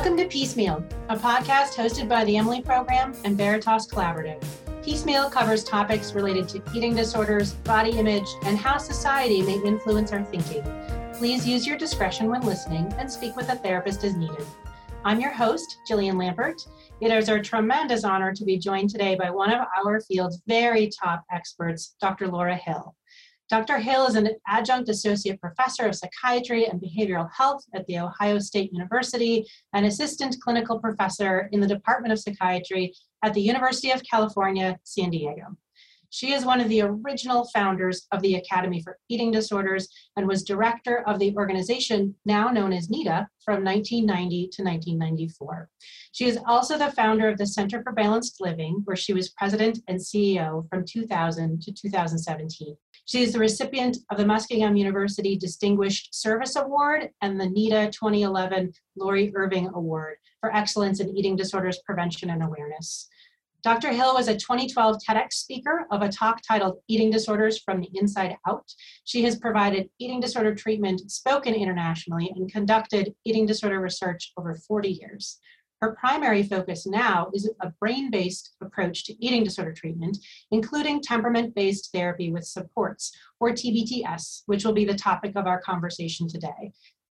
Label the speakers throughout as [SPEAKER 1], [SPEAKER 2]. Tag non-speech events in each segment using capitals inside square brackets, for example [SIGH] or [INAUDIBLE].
[SPEAKER 1] Welcome to Piecemeal, a podcast hosted by the Emily Program and Veritas Collaborative. Piecemeal covers topics related to eating disorders, body image, and how society may influence our thinking. Please use your discretion when listening and speak with a therapist as needed. I'm your host, Jillian Lampert. It is our tremendous honor to be joined today by one of our field's very top experts, Dr. Laura Hill. Dr. Hill is an adjunct associate professor of psychiatry and behavioral health at The Ohio State University and assistant clinical professor in the Department of Psychiatry at the University of California, San Diego. She is one of the original founders of the Academy for Eating Disorders and was director of the organization now known as NEDA from 1990 to 1994. She is also the founder of the Center for Balanced Living, where she was president and CEO from 2000 to 2017. She is the recipient of the Muskingum University Distinguished Service Award and the NEDA 2011 Lori Irving Award for Excellence in Eating Disorders Prevention and Awareness. Dr. Hill was a 2012 TEDx speaker of a talk titled Eating Disorders from the Inside Out. She has provided eating disorder treatment, spoken internationally, and conducted eating disorder research over 40 years. Her primary focus now is a brain based approach to eating disorder treatment, including temperament based therapy with supports, or TBTS, which will be the topic of our conversation today.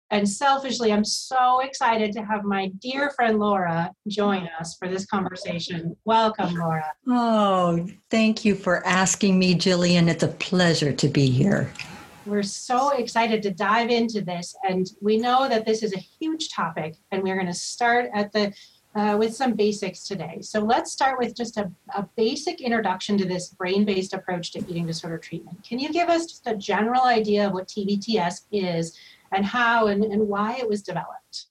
[SPEAKER 1] And selfishly, I'm so excited to have my dear friend Laura join us for this conversation. Welcome, Laura.
[SPEAKER 2] Oh, thank you for asking me, Jillian. It's a pleasure to be here.
[SPEAKER 1] We're so excited to dive into this, and we know that this is a huge topic, and we're going to start at the uh, with some basics today. So let's start with just a, a basic introduction to this brain-based approach to eating disorder treatment. Can you give us just a general idea of what TBTS is and how and, and why it was developed?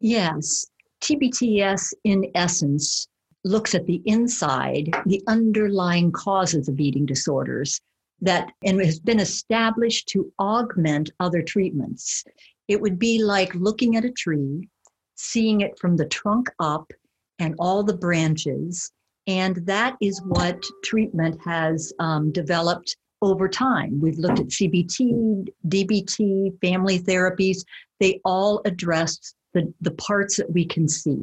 [SPEAKER 2] Yes, TBTS in essence looks at the inside, the underlying causes of eating disorders that and has been established to augment other treatments. It would be like looking at a tree, seeing it from the trunk up and all the branches. And that is what treatment has um, developed over time. We've looked at CBT, DBT, family therapies. They all address the, the parts that we can see.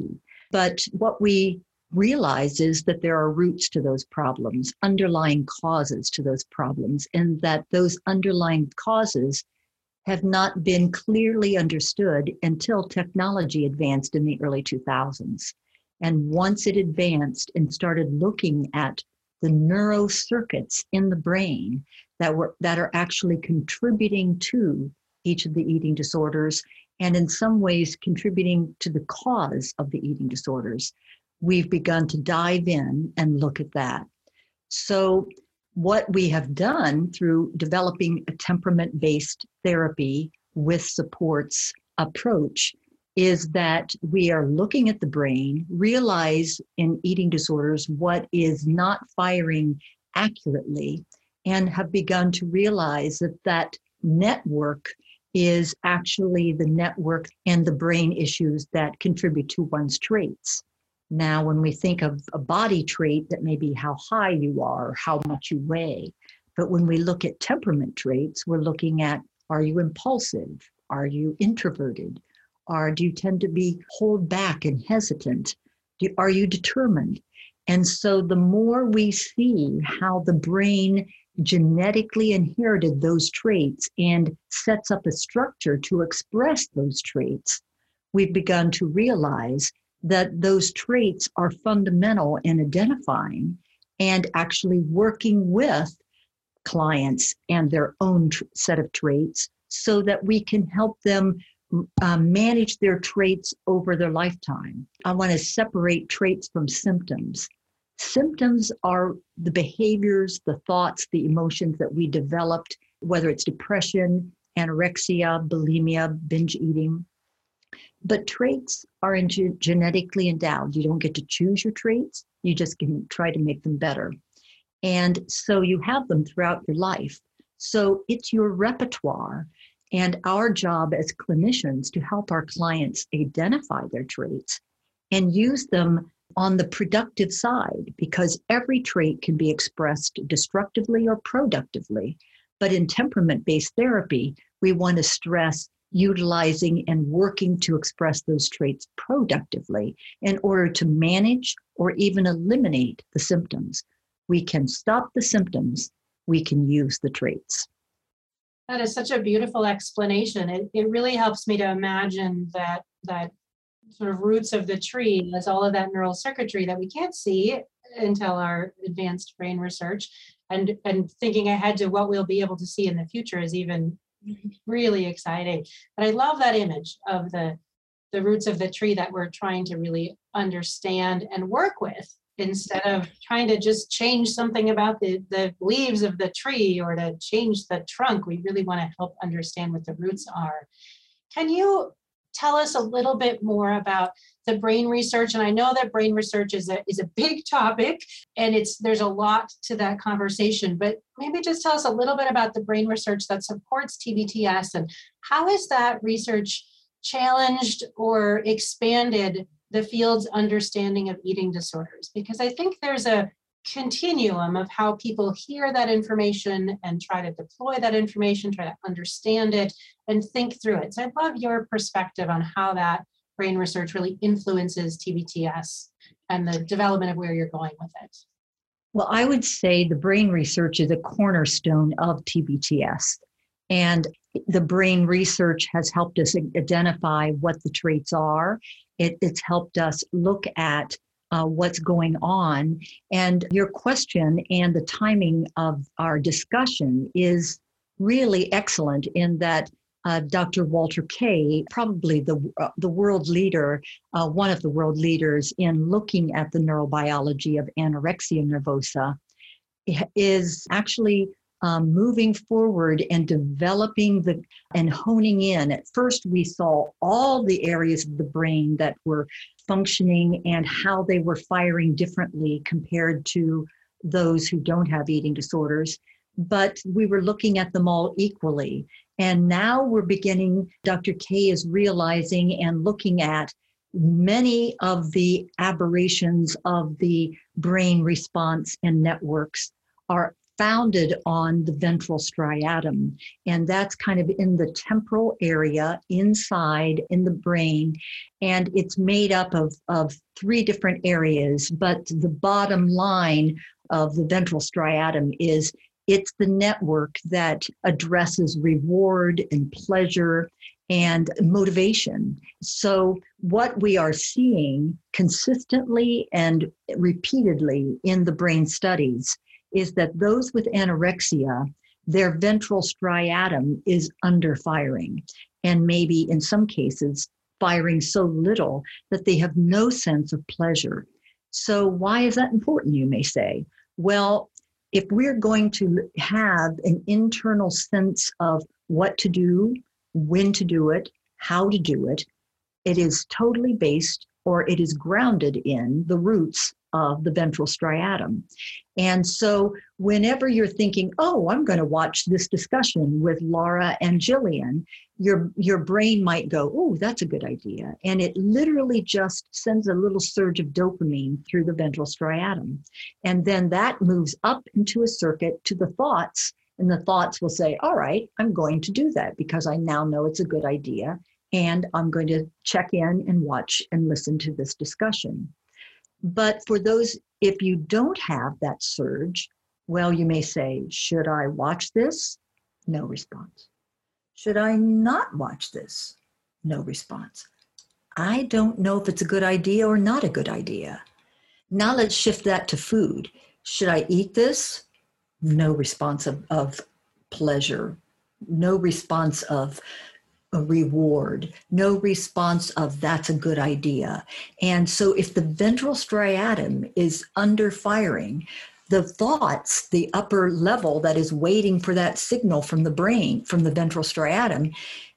[SPEAKER 2] But what we realize is that there are roots to those problems, underlying causes to those problems, and that those underlying causes have not been clearly understood until technology advanced in the early 2000s. And once it advanced and started looking at the neurocircuits in the brain that were that are actually contributing to each of the eating disorders and in some ways contributing to the cause of the eating disorders we've begun to dive in and look at that. So, what we have done through developing a temperament based therapy with supports approach is that we are looking at the brain, realize in eating disorders what is not firing accurately, and have begun to realize that that network is actually the network and the brain issues that contribute to one's traits. Now, when we think of a body trait, that may be how high you are, how much you weigh. But when we look at temperament traits, we're looking at are you impulsive? Are you introverted? Or do you tend to be hold back and hesitant? Do, are you determined? And so the more we see how the brain genetically inherited those traits and sets up a structure to express those traits, we've begun to realize that those traits are fundamental in identifying and actually working with clients and their own tr- set of traits so that we can help them um, manage their traits over their lifetime. I want to separate traits from symptoms. Symptoms are the behaviors, the thoughts, the emotions that we developed, whether it's depression, anorexia, bulimia, binge eating. But traits are ge- genetically endowed. You don't get to choose your traits, you just can try to make them better. And so you have them throughout your life. So it's your repertoire and our job as clinicians to help our clients identify their traits and use them on the productive side because every trait can be expressed destructively or productively. But in temperament based therapy, we want to stress utilizing and working to express those traits productively in order to manage or even eliminate the symptoms. We can stop the symptoms, we can use the traits.
[SPEAKER 1] That is such a beautiful explanation. It, it really helps me to imagine that that sort of roots of the tree as all of that neural circuitry that we can't see until our advanced brain research and and thinking ahead to what we'll be able to see in the future is even really exciting. But i love that image of the the roots of the tree that we're trying to really understand and work with instead of trying to just change something about the, the leaves of the tree or to change the trunk. We really want to help understand what the roots are. Can you tell us a little bit more about the brain research and i know that brain research is a, is a big [LAUGHS] topic and it's there's a lot to that conversation but maybe just tell us a little bit about the brain research that supports tbts and how has that research challenged or expanded the field's understanding of eating disorders? Because i think there's a continuum of how people hear that information and try to deploy that information, try to understand it, and think through it. So I'd love your perspective on how that brain research really influences TBTS and the development of where you're going with it.
[SPEAKER 2] Well, I would say the brain research is a cornerstone of TBTS. And the brain research has helped us identify what the traits are. It, it's helped us look at uh, what's going on. And your question and the timing of our discussion is really excellent in that uh, Dr. Walter Kaye, probably the, uh, the world leader, uh, one of the world leaders in looking at the neurobiology of anorexia nervosa, is actually um, moving forward and developing the and honing in. At first, we saw all the areas of the brain that were functioning and how they were firing differently compared to those who don't have eating disorders. But we were looking at them all equally. And now we're beginning, Dr. Kaye is realizing and looking at many of the aberrations of the brain response and networks are founded on the ventral striatum. And that's kind of in the temporal area inside in the brain. And it's made up of, of three different areas. But the bottom line of the ventral striatum is it's the network that addresses reward and pleasure and motivation. So, what we are seeing consistently and repeatedly in the brain studies is that those with anorexia, their ventral striatum is under firing, and maybe in some cases, firing so little that they have no sense of pleasure. So, why is that important, you may say? Well, if we're going to have an internal sense of what to do, when to do it, how to do it, it is totally based or it is grounded in the roots of the ventral striatum. And so, whenever you're thinking, oh, I'm going to watch this discussion with Laura and Jillian, your, your brain might go, oh, that's a good idea. And it literally just sends a little surge of dopamine through the ventral striatum. And then that moves up into a circuit to the thoughts. And the thoughts will say, all right, I'm going to do that because I now know it's a good idea. And I'm going to check in and watch and listen to this discussion. But for those, if you don't have that surge, well, you may say, Should I watch this? No response. Should I not watch this? No response. I don't know if it's a good idea or not a good idea. Now let's shift that to food. Should I eat this? No response of, of pleasure, no response of a reward, no response of that's a good idea. And so if the ventral striatum is under firing, the thoughts, the upper level that is waiting for that signal from the brain, from the ventral striatum,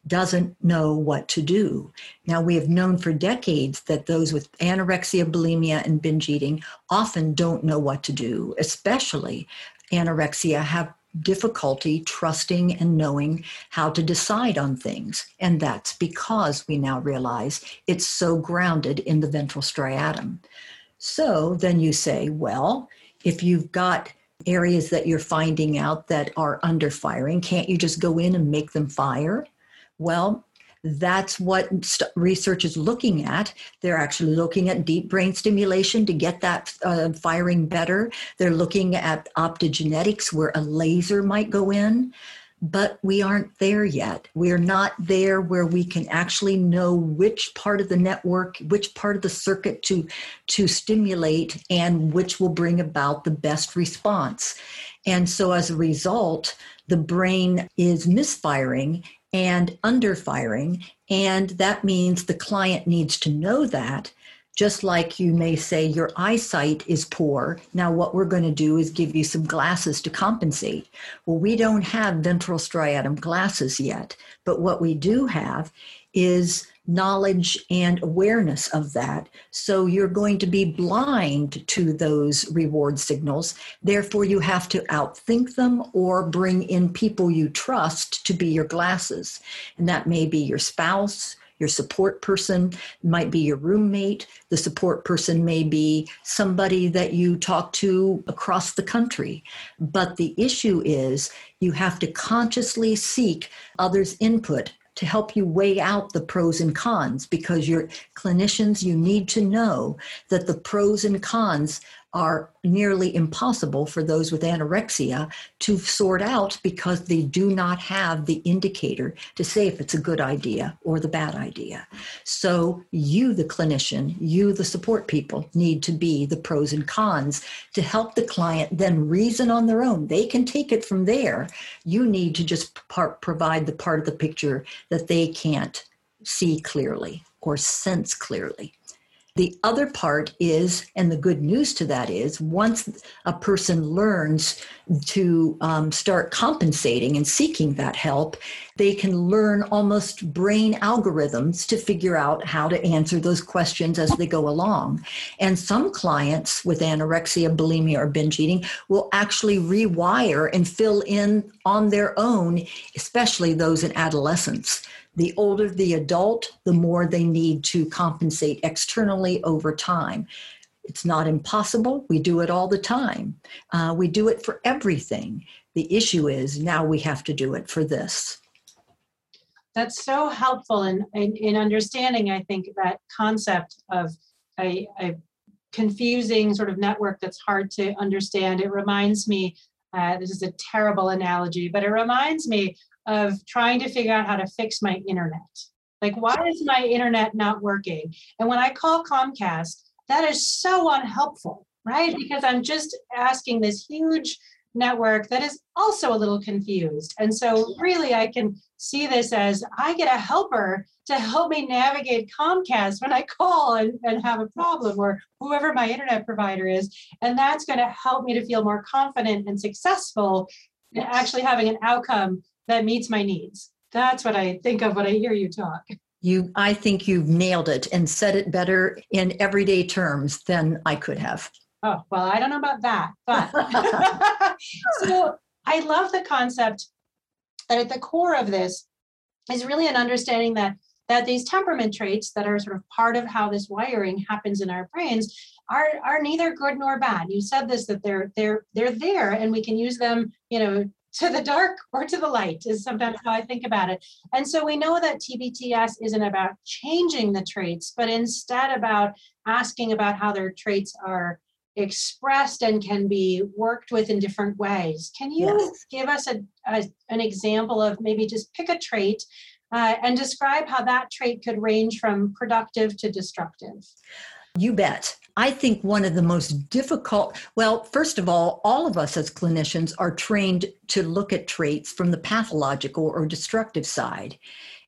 [SPEAKER 2] doesn't know what to do. Now, we have known for decades that those with anorexia, bulimia, and binge eating often don't know what to do, especially anorexia have difficulty trusting and knowing how to decide on things. And that's because we now realize it's so grounded in the ventral striatum. So then you say, well, if you've got areas that you're finding out that are under firing, can't you just go in and make them fire? Well, That's what st- research is looking at. They're actually looking at deep brain stimulation to get that uh, firing better. They're looking at optogenetics, where a laser might go in but we aren't there yet. We're not there where we can actually know which part of the network, which part of the circuit to, to stimulate, and which will bring about the best response. And so as a result, the brain is misfiring and underfiring. And that means the client needs to know that just like you may say your eyesight is poor. Now, what we're going to do is give you some glasses to compensate. Well, we don't have ventral striatum glasses yet, but what we do have is knowledge and awareness of that. So you're going to be blind to those reward signals. Therefore, you have to outthink them or bring in people you trust to be your glasses. And that may be your spouse, your support person might be your roommate. The support person may be somebody that you talk to across the country. But the issue is you have to consciously seek others' input to help you weigh out the pros and cons because you're clinicians you need to know that the pros and cons are nearly impossible for those with anorexia to sort out because they do not have the indicator to say if it's a good idea or the bad idea. So, you, the clinician, you, the support people, need to be the pros and cons to help the client then reason on their own. They can take it from there. You need to just part, provide the part of the picture that they can't see clearly or sense clearly. The other part is, and the good news to that is, once a person learns to um, start compensating and seeking that help, they can learn almost brain algorithms to figure out how to answer those questions as they go along. And some clients with anorexia, bulimia, or binge eating will actually rewire and fill in on their own, especially those in adolescence the older the adult, the more they need to compensate externally over time. It's not impossible. We do it all the time. Uh, we do it for everything. The issue is now we have to do it for this.
[SPEAKER 1] That's so helpful in, in, in understanding, I think, that concept of a, a, confusing sort of network that's hard to understand. It reminds me, uh, this is a terrible analogy, but it reminds me of trying to figure out how to fix my internet. Like, why is my internet not working? And when I call Comcast, that is so unhelpful, right? Because I'm just asking this huge network that is also a little confused. And so, really, I can see this as I get a helper to help me navigate Comcast when I call and, and have a problem, or whoever my internet provider is. And that's going to help me to feel more confident and successful in actually having an outcome that meets my needs. That's what I think of when I hear you talk.
[SPEAKER 2] You, I think you've nailed it and said it better in everyday terms than I could have.
[SPEAKER 1] Oh, well, I don't know about that, but [LAUGHS] so I love the concept that at the core of this is really an understanding that that these temperament traits that are sort of part of how this wiring happens in our brains are are neither good nor bad. You said this that they're they're they're there and we can use them, you know, to the dark or to the light is sometimes how I think about it. And so we know that TBTS isn't about changing the traits, but instead about asking about how their traits are expressed and can be worked with in different ways. Can you yes. give us a, a, an example of maybe just pick a trait uh, and describe how that trait could range from productive to destructive?
[SPEAKER 2] You bet. I think one of the most difficult, well, first of all, all of us as clinicians are trained to look at traits from the pathological or destructive side.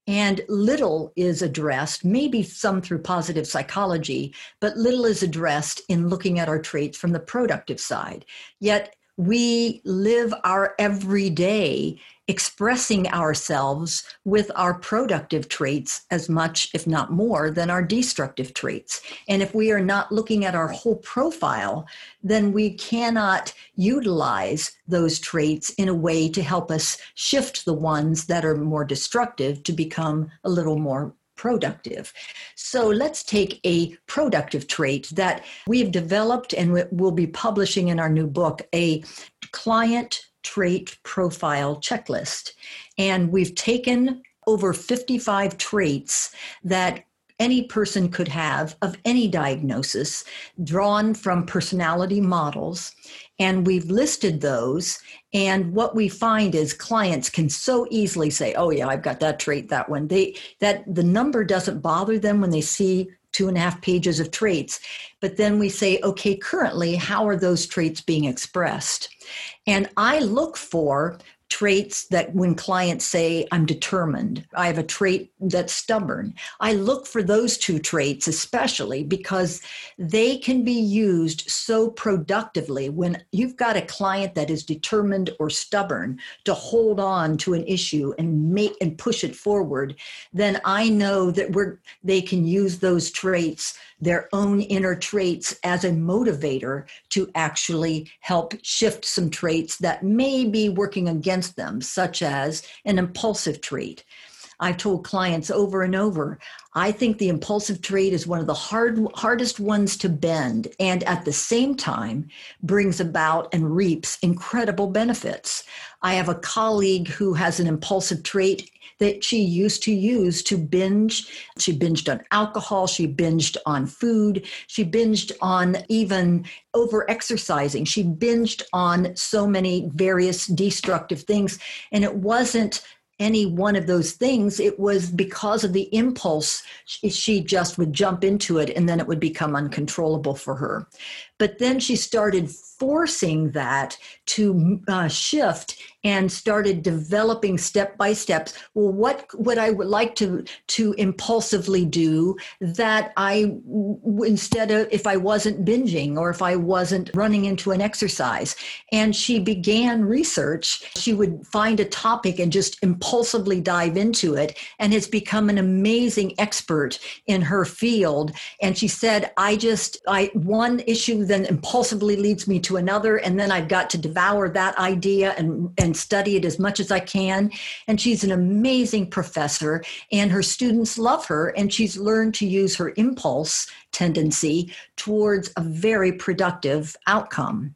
[SPEAKER 2] And little is addressed, maybe some through positive psychology, but little is addressed in looking at our traits from the productive side. Yet we live our everyday expressing ourselves with our productive traits as much, if not more, than our destructive traits. And if we are not looking at our whole profile, then we cannot utilize those traits in a way to help us shift the ones that are more destructive to become a little more productive. So let's take a productive trait that we have developed and we'll be publishing in our new book a client trait profile checklist. And we've taken over 55 traits that any person could have of any diagnosis drawn from personality models. And we've listed those. And what we find is clients can so easily say, oh, yeah, I've got that trait, that one. They that the number doesn't bother them when they see two and a half pages of traits. But then we say, okay, currently, how are those traits being expressed? And I look for traits that when clients say i'm determined i have a trait that's stubborn. I look for those two traits especially because they can be used so productively when you've got a client that is determined or stubborn to hold on to an issue and make and push it forward then i know that we're they can use those traits their own inner traits as a motivator to actually help shift some traits that may be working against them, such as an impulsive trait. I've told clients over and over, I think the impulsive trait is one of the hard, hardest ones to bend, and at the same time brings about and reaps incredible benefits. I have a colleague who has an impulsive trait that she used to use to binge. She binged on alcohol, she binged on food, she binged on even over exercising. She binged on so many various destructive things. And it wasn't any one of those things, it was because of the impulse, she just would jump into it and then it would become uncontrollable for her. But then she started forcing that to uh, shift and started developing step by steps. Well what would i would like to to impulsively do that i instead of if i wasn't binging or if i wasn't running into an exercise. And she began research. She would find a topic and just impulsively dive into it and has become an amazing expert in her field. And she said i just i one issue then impulsively leads me to another and then i've got to devour that idea and and study it as much as I can. And she's an amazing professor, and her students love her, and she's learned to use her impulse tendency towards a very productive outcome.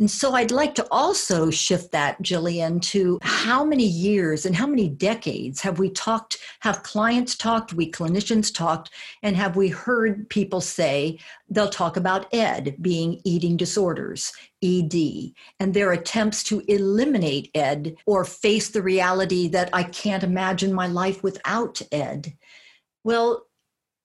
[SPEAKER 2] And so I'd like to also shift that, Jillian, to how many years and how many decades have we talked, have clients talked, we clinicians talked, and have we heard people say they'll talk about ED being eating disorders, ED, and their attempts to eliminate ED or face the reality that I can't imagine my life without ED. Well,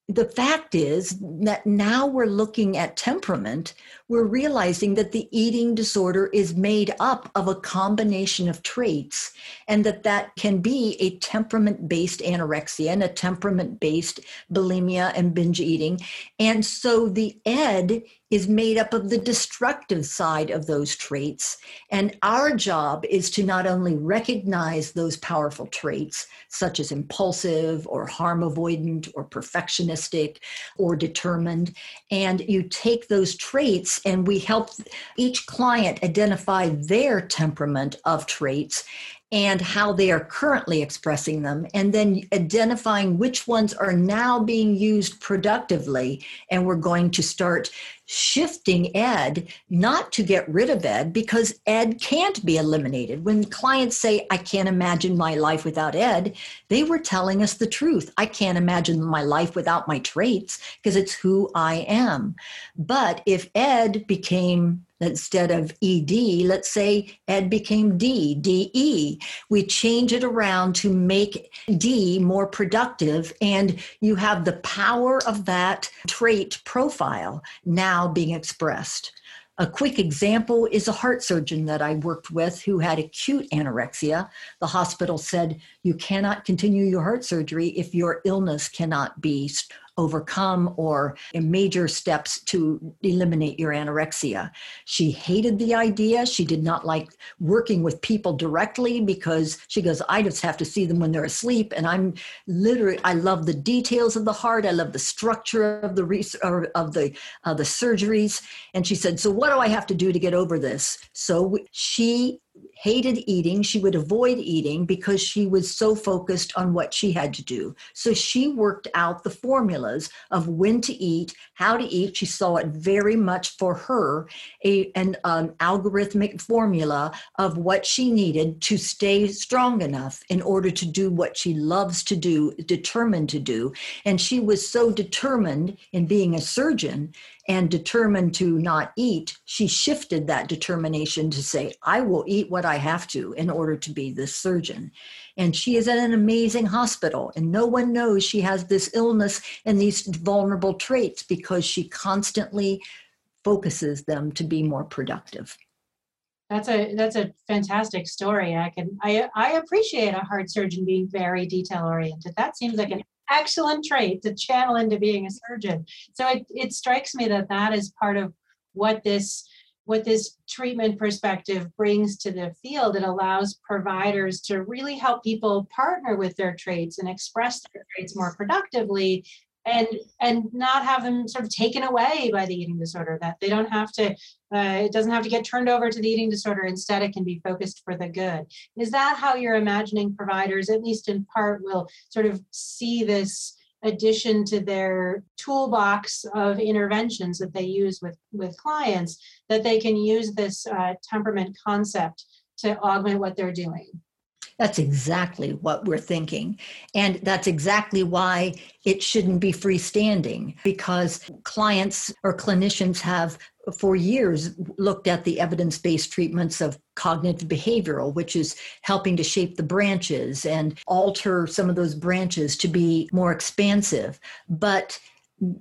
[SPEAKER 2] the fact is that now we're looking at temperament, we're realizing that the eating disorder is made up of a combination of traits, and that that can be a temperament based anorexia and a temperament based bulimia and binge eating. And so the ED is made up of the destructive side of those traits. And our job is to not only recognize those powerful traits, such as impulsive or harm avoidant or perfectionistic or determined, and you take those traits and we help each client identify their temperament of traits and how they are currently expressing them, and then identifying which ones are now being used productively. And we're going to start shifting ed not to get rid of ed because ed can't be eliminated. When clients say i can't imagine my life without ed they were telling us the truth. I can't imagine my life without my traits because it's who i am. But if ed became instead of ed let's say ed became d de we change it around to make d more productive and you have the power of that trait profile. Now being expressed a quick example is a heart surgeon that I worked with who had acute anorexia. The hospital said, You cannot continue your heart surgery if your illness cannot be overcome or major steps to eliminate your anorexia. She hated the idea. She did not like working with people directly because she goes, I just have to see them when they're asleep. And I'm literally, I love the details of the heart. I love the structure of the of the uh, the surgeries. And she said, so what do I have to do to get over this? So she hated eating. She would avoid eating because she was so focused on what she had to do. So she worked out the formulas of when to eat, how to eat. She saw it very much for her, a, an um, algorithmic formula of what she needed to stay strong enough in order to do what she loves to do, determined to do. And she was so determined in being a surgeon and determined to not eat, she shifted that determination to say, I will eat what I have to in order to be this surgeon. And she is at an amazing hospital, and no one knows she has this illness and these vulnerable traits because she constantly focuses them to be more productive.
[SPEAKER 1] That's a that's a fantastic story. I can I I appreciate a heart surgeon being very detail oriented. That seems like an excellent trait to channel into being a surgeon. So it, it strikes me that that is part of what this what this treatment perspective brings to the field. It allows providers to really help people partner with their traits and express their traits more productively and and not have them sort of taken away by the eating disorder that they don't have to uh, it doesn't have to get turned over to the eating disorder. Instead it can be focused for the good. Is that how you're imagining providers at least in part will sort of see this addition to their toolbox of interventions that they use with with clients that they can use this uh, temperament concept to augment what they're doing
[SPEAKER 2] that's exactly what we're thinking. And that's exactly why it shouldn't be freestanding because clients or clinicians have for years looked at the evidence based treatments of cognitive behavioral, which is helping to shape the branches and alter some of those branches to be more expansive. But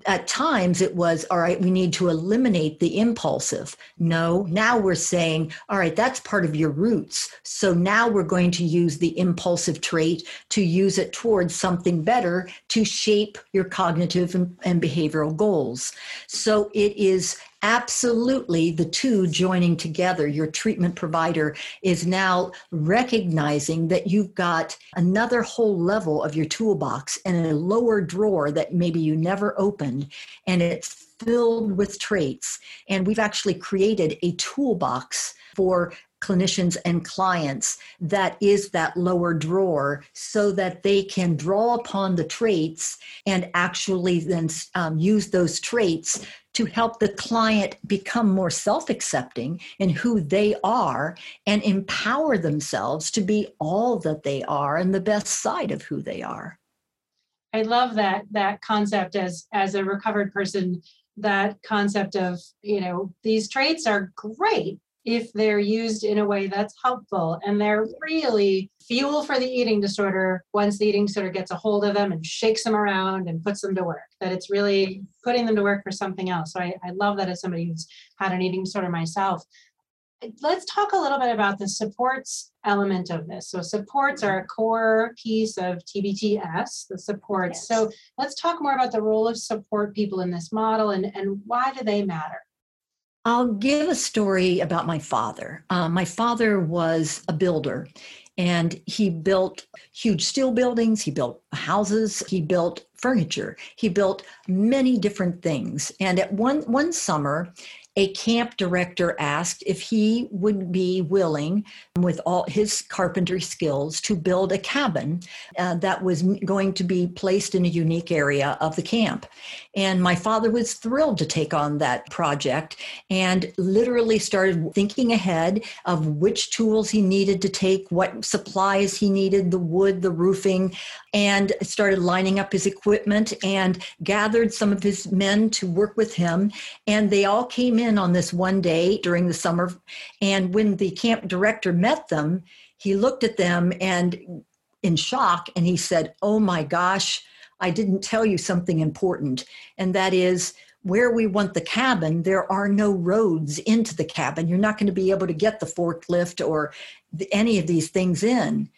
[SPEAKER 2] at times it was all right we need to eliminate the impulsive. No now we're saying all right that's part of your roots. So now we're going to use the impulsive trait to use it towards something better to shape your cognitive and, and behavioral goals. So it is absolutely the two joining together. Your treatment provider is now recognizing that you've got another whole level of your toolbox and a lower drawer that maybe you never opened, and it's filled with traits. And we've actually created a toolbox for clinicians and clients that is that lower drawer so that they can draw upon the traits and actually then um, use those traits to help the client become more self accepting in who they are and empower themselves to be all that they are and the best side of who they are.
[SPEAKER 1] I love that that concept as as a recovered person that concept of you know these traits are great if they're used in a way that's helpful and they're really fuel for the eating disorder. Once the eating disorder gets a hold of them and shakes them around and puts them to work that it's really putting them to work for something else. So i, I love that as somebody who's had an eating disorder myself. Let's talk a little bit about the supports element of this. So supports are a core piece of tbts the supports. Yes. so let's talk more about the role of support people in this model and, and why do they matter
[SPEAKER 2] I'll give a story about my father. Uh, my father was a builder and he built huge steel buildings, he built houses, he built furniture, he built many different things. And at one, one summer, a camp director asked if he would be willing, with all his carpentry skills, to build a cabin uh, that was going to be placed in a unique area of the camp. And my father was thrilled to take on that project and literally started thinking ahead of which tools he needed to take, what supplies he needed, the wood, the roofing, and started lining up his equipment and gathered some of his men to work with him. And they all came in on this one day during the summer. And when the camp director met them, he looked at them and in shock and he said, Oh my gosh, I didn't tell you something important. And that is, where we want the cabin, there are no roads into the cabin. You're not going to be able to get the forklift or the, any of these things in.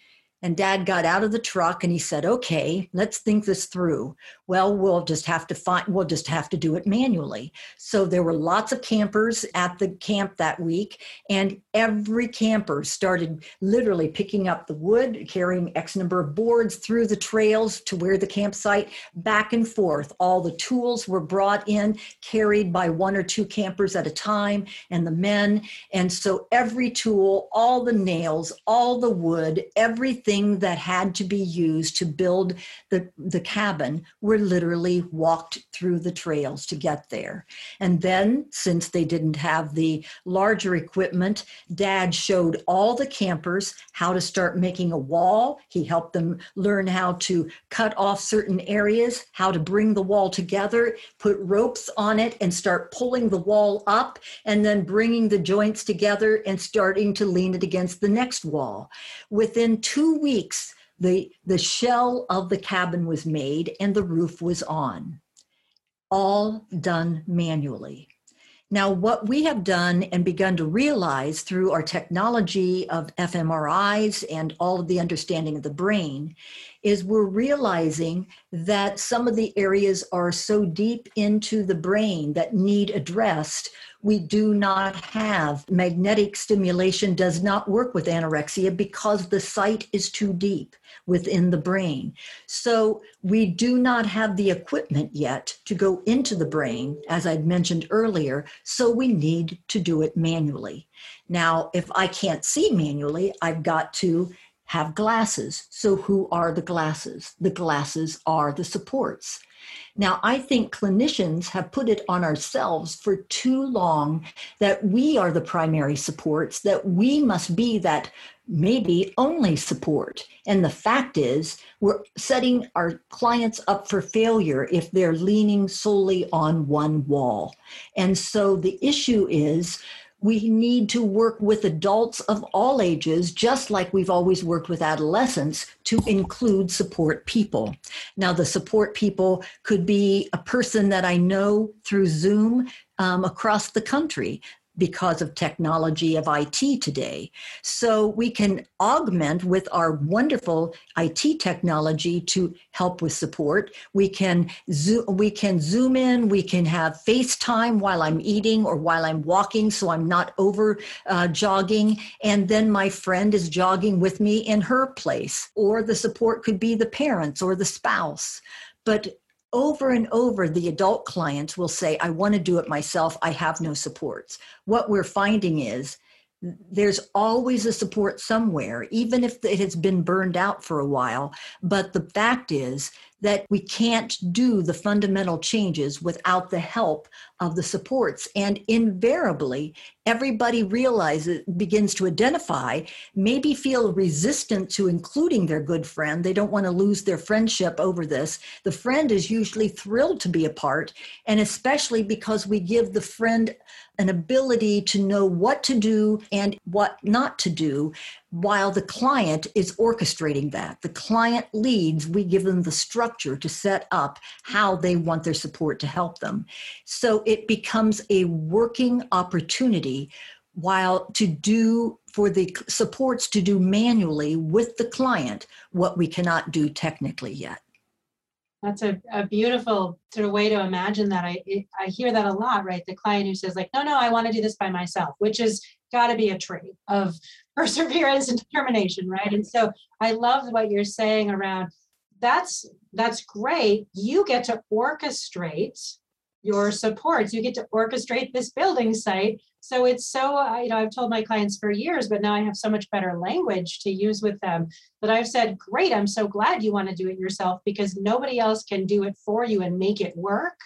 [SPEAKER 2] And dad got out of the truck and he said, okay, let's think this through. Well, we'll just have to find, we'll just have to do it manually. So there were lots of campers at the camp that week, and every camper started literally picking up the wood, carrying X number of boards through the trails to where the campsite, back and forth. All the tools were brought in, carried by one or two campers at a time, and the men. And so every tool, all the nails, all the wood, everything everything that had to be used to build the, the cabin were literally walked through the trails to get there. And then, since they didn't have the larger equipment, Dad showed all the campers how to start making a wall. He helped them learn how to cut off certain areas, how to bring the wall together, put ropes on it, and start pulling the wall up, and then bringing the joints together and starting to lean it against the next wall. Within two weeks, the, the shell of the cabin was made and the roof was on, all done manually. Now, what we have done and begun to realize through our technology of fMRIs and all of the understanding of the brain is we're realizing that some of the areas are so deep into the brain that need addressed we do not have. Magnetic stimulation does not work with anorexia because the site is too deep within the brain. So we do not have the equipment yet to go into the brain as i'd mentioned earlier so we need to do it manually. Now if i can't see manually i've got to have glasses. So who are the glasses? The glasses are the supports. Now, I think clinicians have put it on ourselves for too long that we are the primary supports, that we must be that maybe only support. And the fact is, we're setting our clients up for failure if they're leaning solely on one wall. And so the issue is, we need to work with adults of all ages, just like we've always worked with adolescents, to include support people. Now, the support people could be a person that I know through Zoom um, across the country because of technology of IT today. So we can augment with our wonderful IT technology to help with support. We can zoom, we can zoom in, we can have FaceTime while I'm eating or while I'm walking so I'm not over uh, jogging and then my friend is jogging with me in her place or the support could be the parents or the spouse. But over and over, the adult clients will say, I want to do it myself. I have no supports. What we're finding is there's always a support somewhere, even if it has been burned out for a while. But the fact is that we can't do the fundamental changes without the help of the supports. And invariably, everybody realizes, begins to identify, maybe feel resistant to including their good friend. They don't want to lose their friendship over this. The friend is usually thrilled to be a part, and especially because we give the friend an ability to know what to do and what not to do while the client is orchestrating that. The client leads, we give them the structure to set up how they want their support to help them. So it becomes a working opportunity while to do for the supports to do manually with the client what we cannot do technically yet.
[SPEAKER 1] That's a, a beautiful sort of way to imagine that. I I hear that a lot, right? The client who says like, no, no, I want to do this by myself, which is got to be a trait of [LAUGHS] perseverance and determination, right? And so I love what you're saying around that's that's great. You get to orchestrate your supports. You get to orchestrate this building site. So it's so, you know, I've told my clients for years, but now I have so much better language to use with them that I've said, great, I'm so glad you want to do it yourself because nobody else can do it for you and make it work.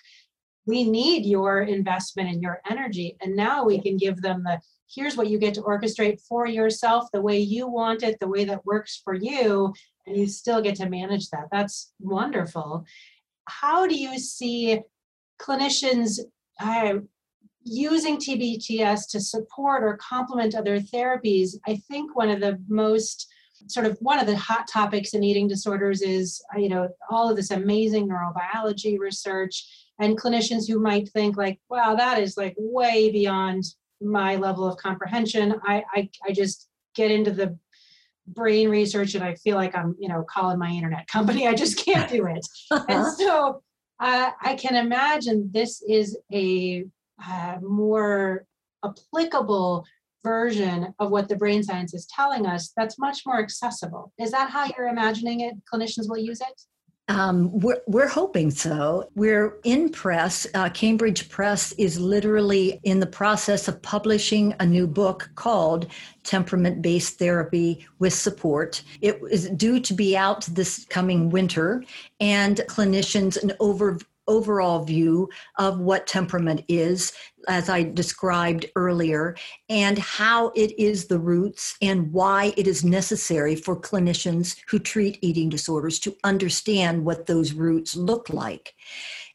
[SPEAKER 1] We need your investment and your energy. And now we can give them the here's what you get to orchestrate for yourself the way you want it, the way that works for you, and you still get to manage that. That's wonderful. How do you see clinicians uh, using TBTS to support or complement other therapies? I think one of the most sort of one of the hot topics in eating disorders is you know all of this amazing neurobiology research and clinicians who might think like wow that is like way beyond my level of comprehension. I, I, I just get into the brain research and I feel like I'm, you know, calling my internet company. [LAUGHS] I just can't do it. and so uh, I can imagine this is a uh, more applicable version of what the brain science is telling us that's much more accessible. Is that how you're imagining it? Clinicians will use it?
[SPEAKER 2] Um, we're, we're hoping so. We're in press. Uh, Cambridge Press is literally in the process of publishing a new book called Temperament Based Therapy with Support. It is due to be out this coming winter, and clinicians, an over, overall view of what temperament is, as I described earlier, and how it is the roots and why it is necessary for clinicians who treat eating disorders to understand what those roots look like.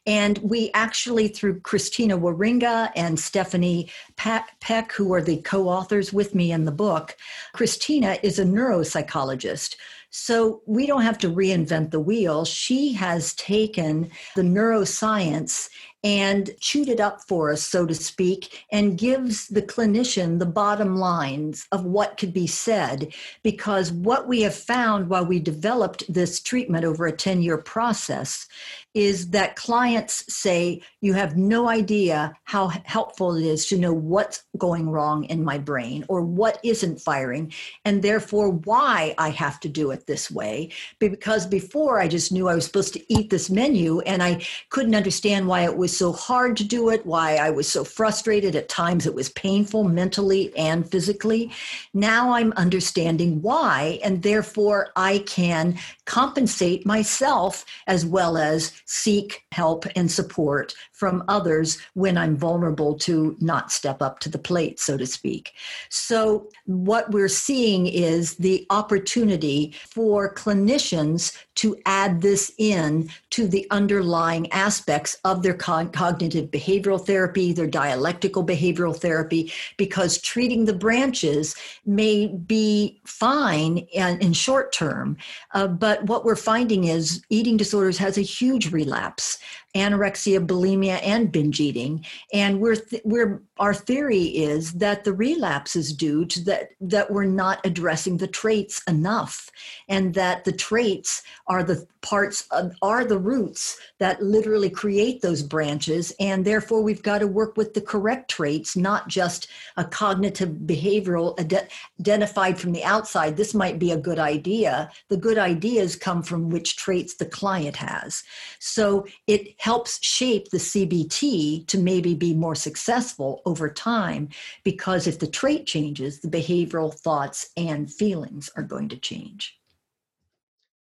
[SPEAKER 2] And we actually, through Christina Wierenga and Stephanie Peck, who are the co authors with me in the book, Christina is a neuropsychologist so we don't have to reinvent the wheel. She has taken the neuroscience and chewed it up for us, so to speak, and gives the clinician the bottom lines of what could be said. Because what we have found while we developed this treatment over a 10 year process is that clients say, You have no idea how helpful it is to know what's going wrong in my brain or what isn't firing, and therefore why I have to do it this way. Because before I just knew I was supposed to eat this menu and I couldn't understand why it was so hard to do it, why I was so frustrated. At times it was painful mentally and physically. Now I'm understanding why, and therefore I can compensate myself as well as seek help and support from others when I'm vulnerable to not step up to the plate, so to speak. So, what we're seeing is the opportunity for clinicians to add this in to the underlying aspects of their cognitive behavioral therapy, their dialectical behavioral therapy, because treating the branches may be fine in, in short term. Uh, but what we're finding is eating disorders has a huge relapse anorexia, bulimia, and binge eating. And we're, th- we're our theory is that the relapse is due to that that we're not addressing the traits enough, and that the traits are the parts of, are the roots that literally create those branches, and therefore we've got to work with the correct traits, not just a cognitive behavioral ad- identified from the outside. This might be a good idea. The good ideas come from which traits the client has. So it helps shape the CBT to maybe be more successful over time because if the trait changes, the behavioral thoughts and feelings are going to change.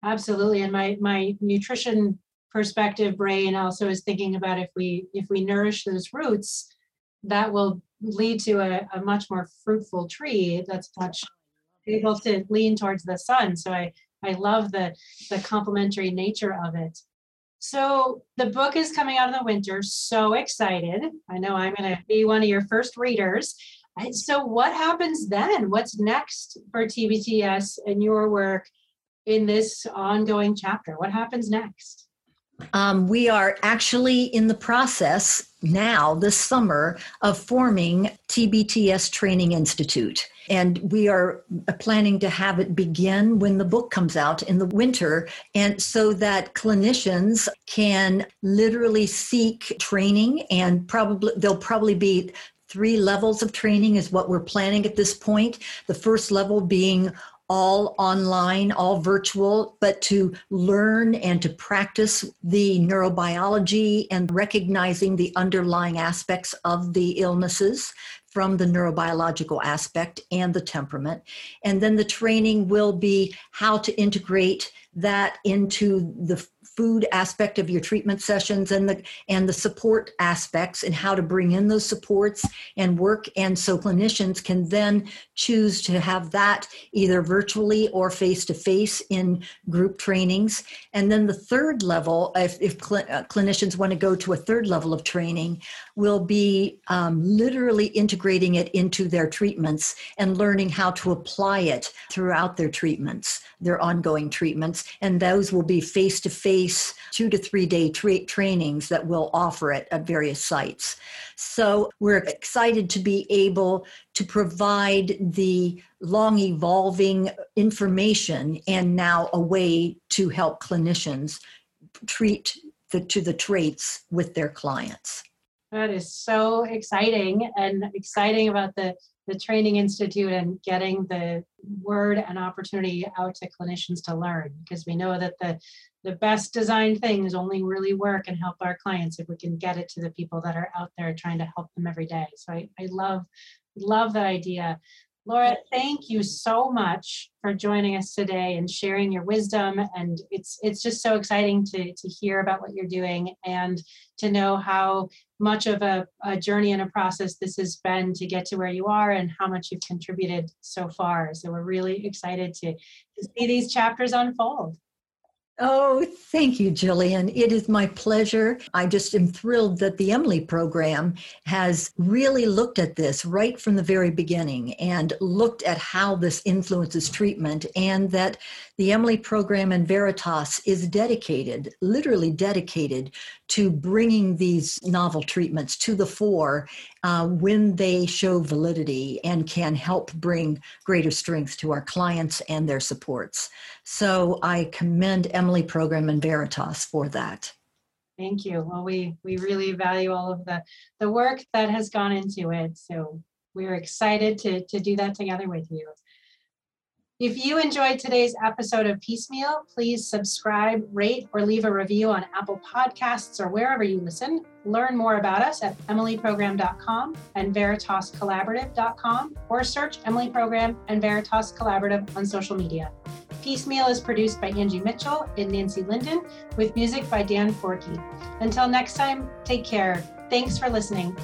[SPEAKER 1] Absolutely. And my my nutrition perspective brain also is thinking about if we if we nourish those roots, that will lead to a, a much more fruitful tree that's much able to lean towards the sun. So I I love the the complementary nature of it. So the book is coming out in the winter. So excited. I know I'm going to be one of your first readers. So what happens then? What's next for TBTS and your work in this ongoing chapter? What happens next?
[SPEAKER 2] Um, we are actually in the process now this summer of forming TBTS Training Institute. And we are planning to have it begin when the book comes out in the winter. And so that clinicians can literally seek training and probably there'll probably be three levels of training is what we're planning at this point. The first level being all online, all virtual, but to learn and to practice the neurobiology and recognizing the underlying aspects of the illnesses from the neurobiological aspect and the temperament. And then the training will be how to integrate that into the food aspect of your treatment sessions and the and the support aspects and how to bring in those supports and work. And so clinicians can then choose to have that either virtually or face to face in group trainings. And then the third level if, if cl- uh, clinicians want to go to a third level of training will be um, literally integrating it into their treatments and learning how to apply it throughout their treatments their ongoing treatments. And those will be face to face, two to three day tra- trainings that we'll offer it at various sites. So we're excited to be able to provide the long evolving information and now a way to help clinicians treat the, to the traits with their clients.
[SPEAKER 1] That is so exciting and exciting about the the Training Institute and getting the word and opportunity out to clinicians to learn because we know that the the best designed things only really work and help our clients if we can get it to the people that are out there trying to help them every day. So I, I love love that idea. Laura, thank you so much for joining us today and sharing your wisdom. And it's it's just so exciting to, to hear about what you're doing and to know how much of a, a journey and a process this has been to get to where you are and how much you've contributed so far. So we're really excited to, to see these chapters unfold.
[SPEAKER 2] Oh, thank you, Jillian. It is my pleasure. I just am thrilled that the Emily program has really looked at this right from the very beginning and looked at how this influences treatment, and that the Emily program and Veritas is dedicated, literally dedicated, to bringing these novel treatments to the fore uh, when they show validity and can help bring greater strength to our clients and their supports. So I commend Emily Program and Veritas for that.
[SPEAKER 1] Thank you. Well, we we really value all of the the work that has gone into it. So we're excited to to do that together with you. If you enjoyed today's episode of Peace Meal, please subscribe, rate, or leave a review on Apple Podcasts or wherever you listen. Learn more about us at emilyprogram.com and veritascollaborative.com or search Emily Program and Veritas Collaborative on social media. Peace Meal is produced by Angie Mitchell and Nancy Linden with music by Dan Forkey. Until next time, take care. Thanks for listening.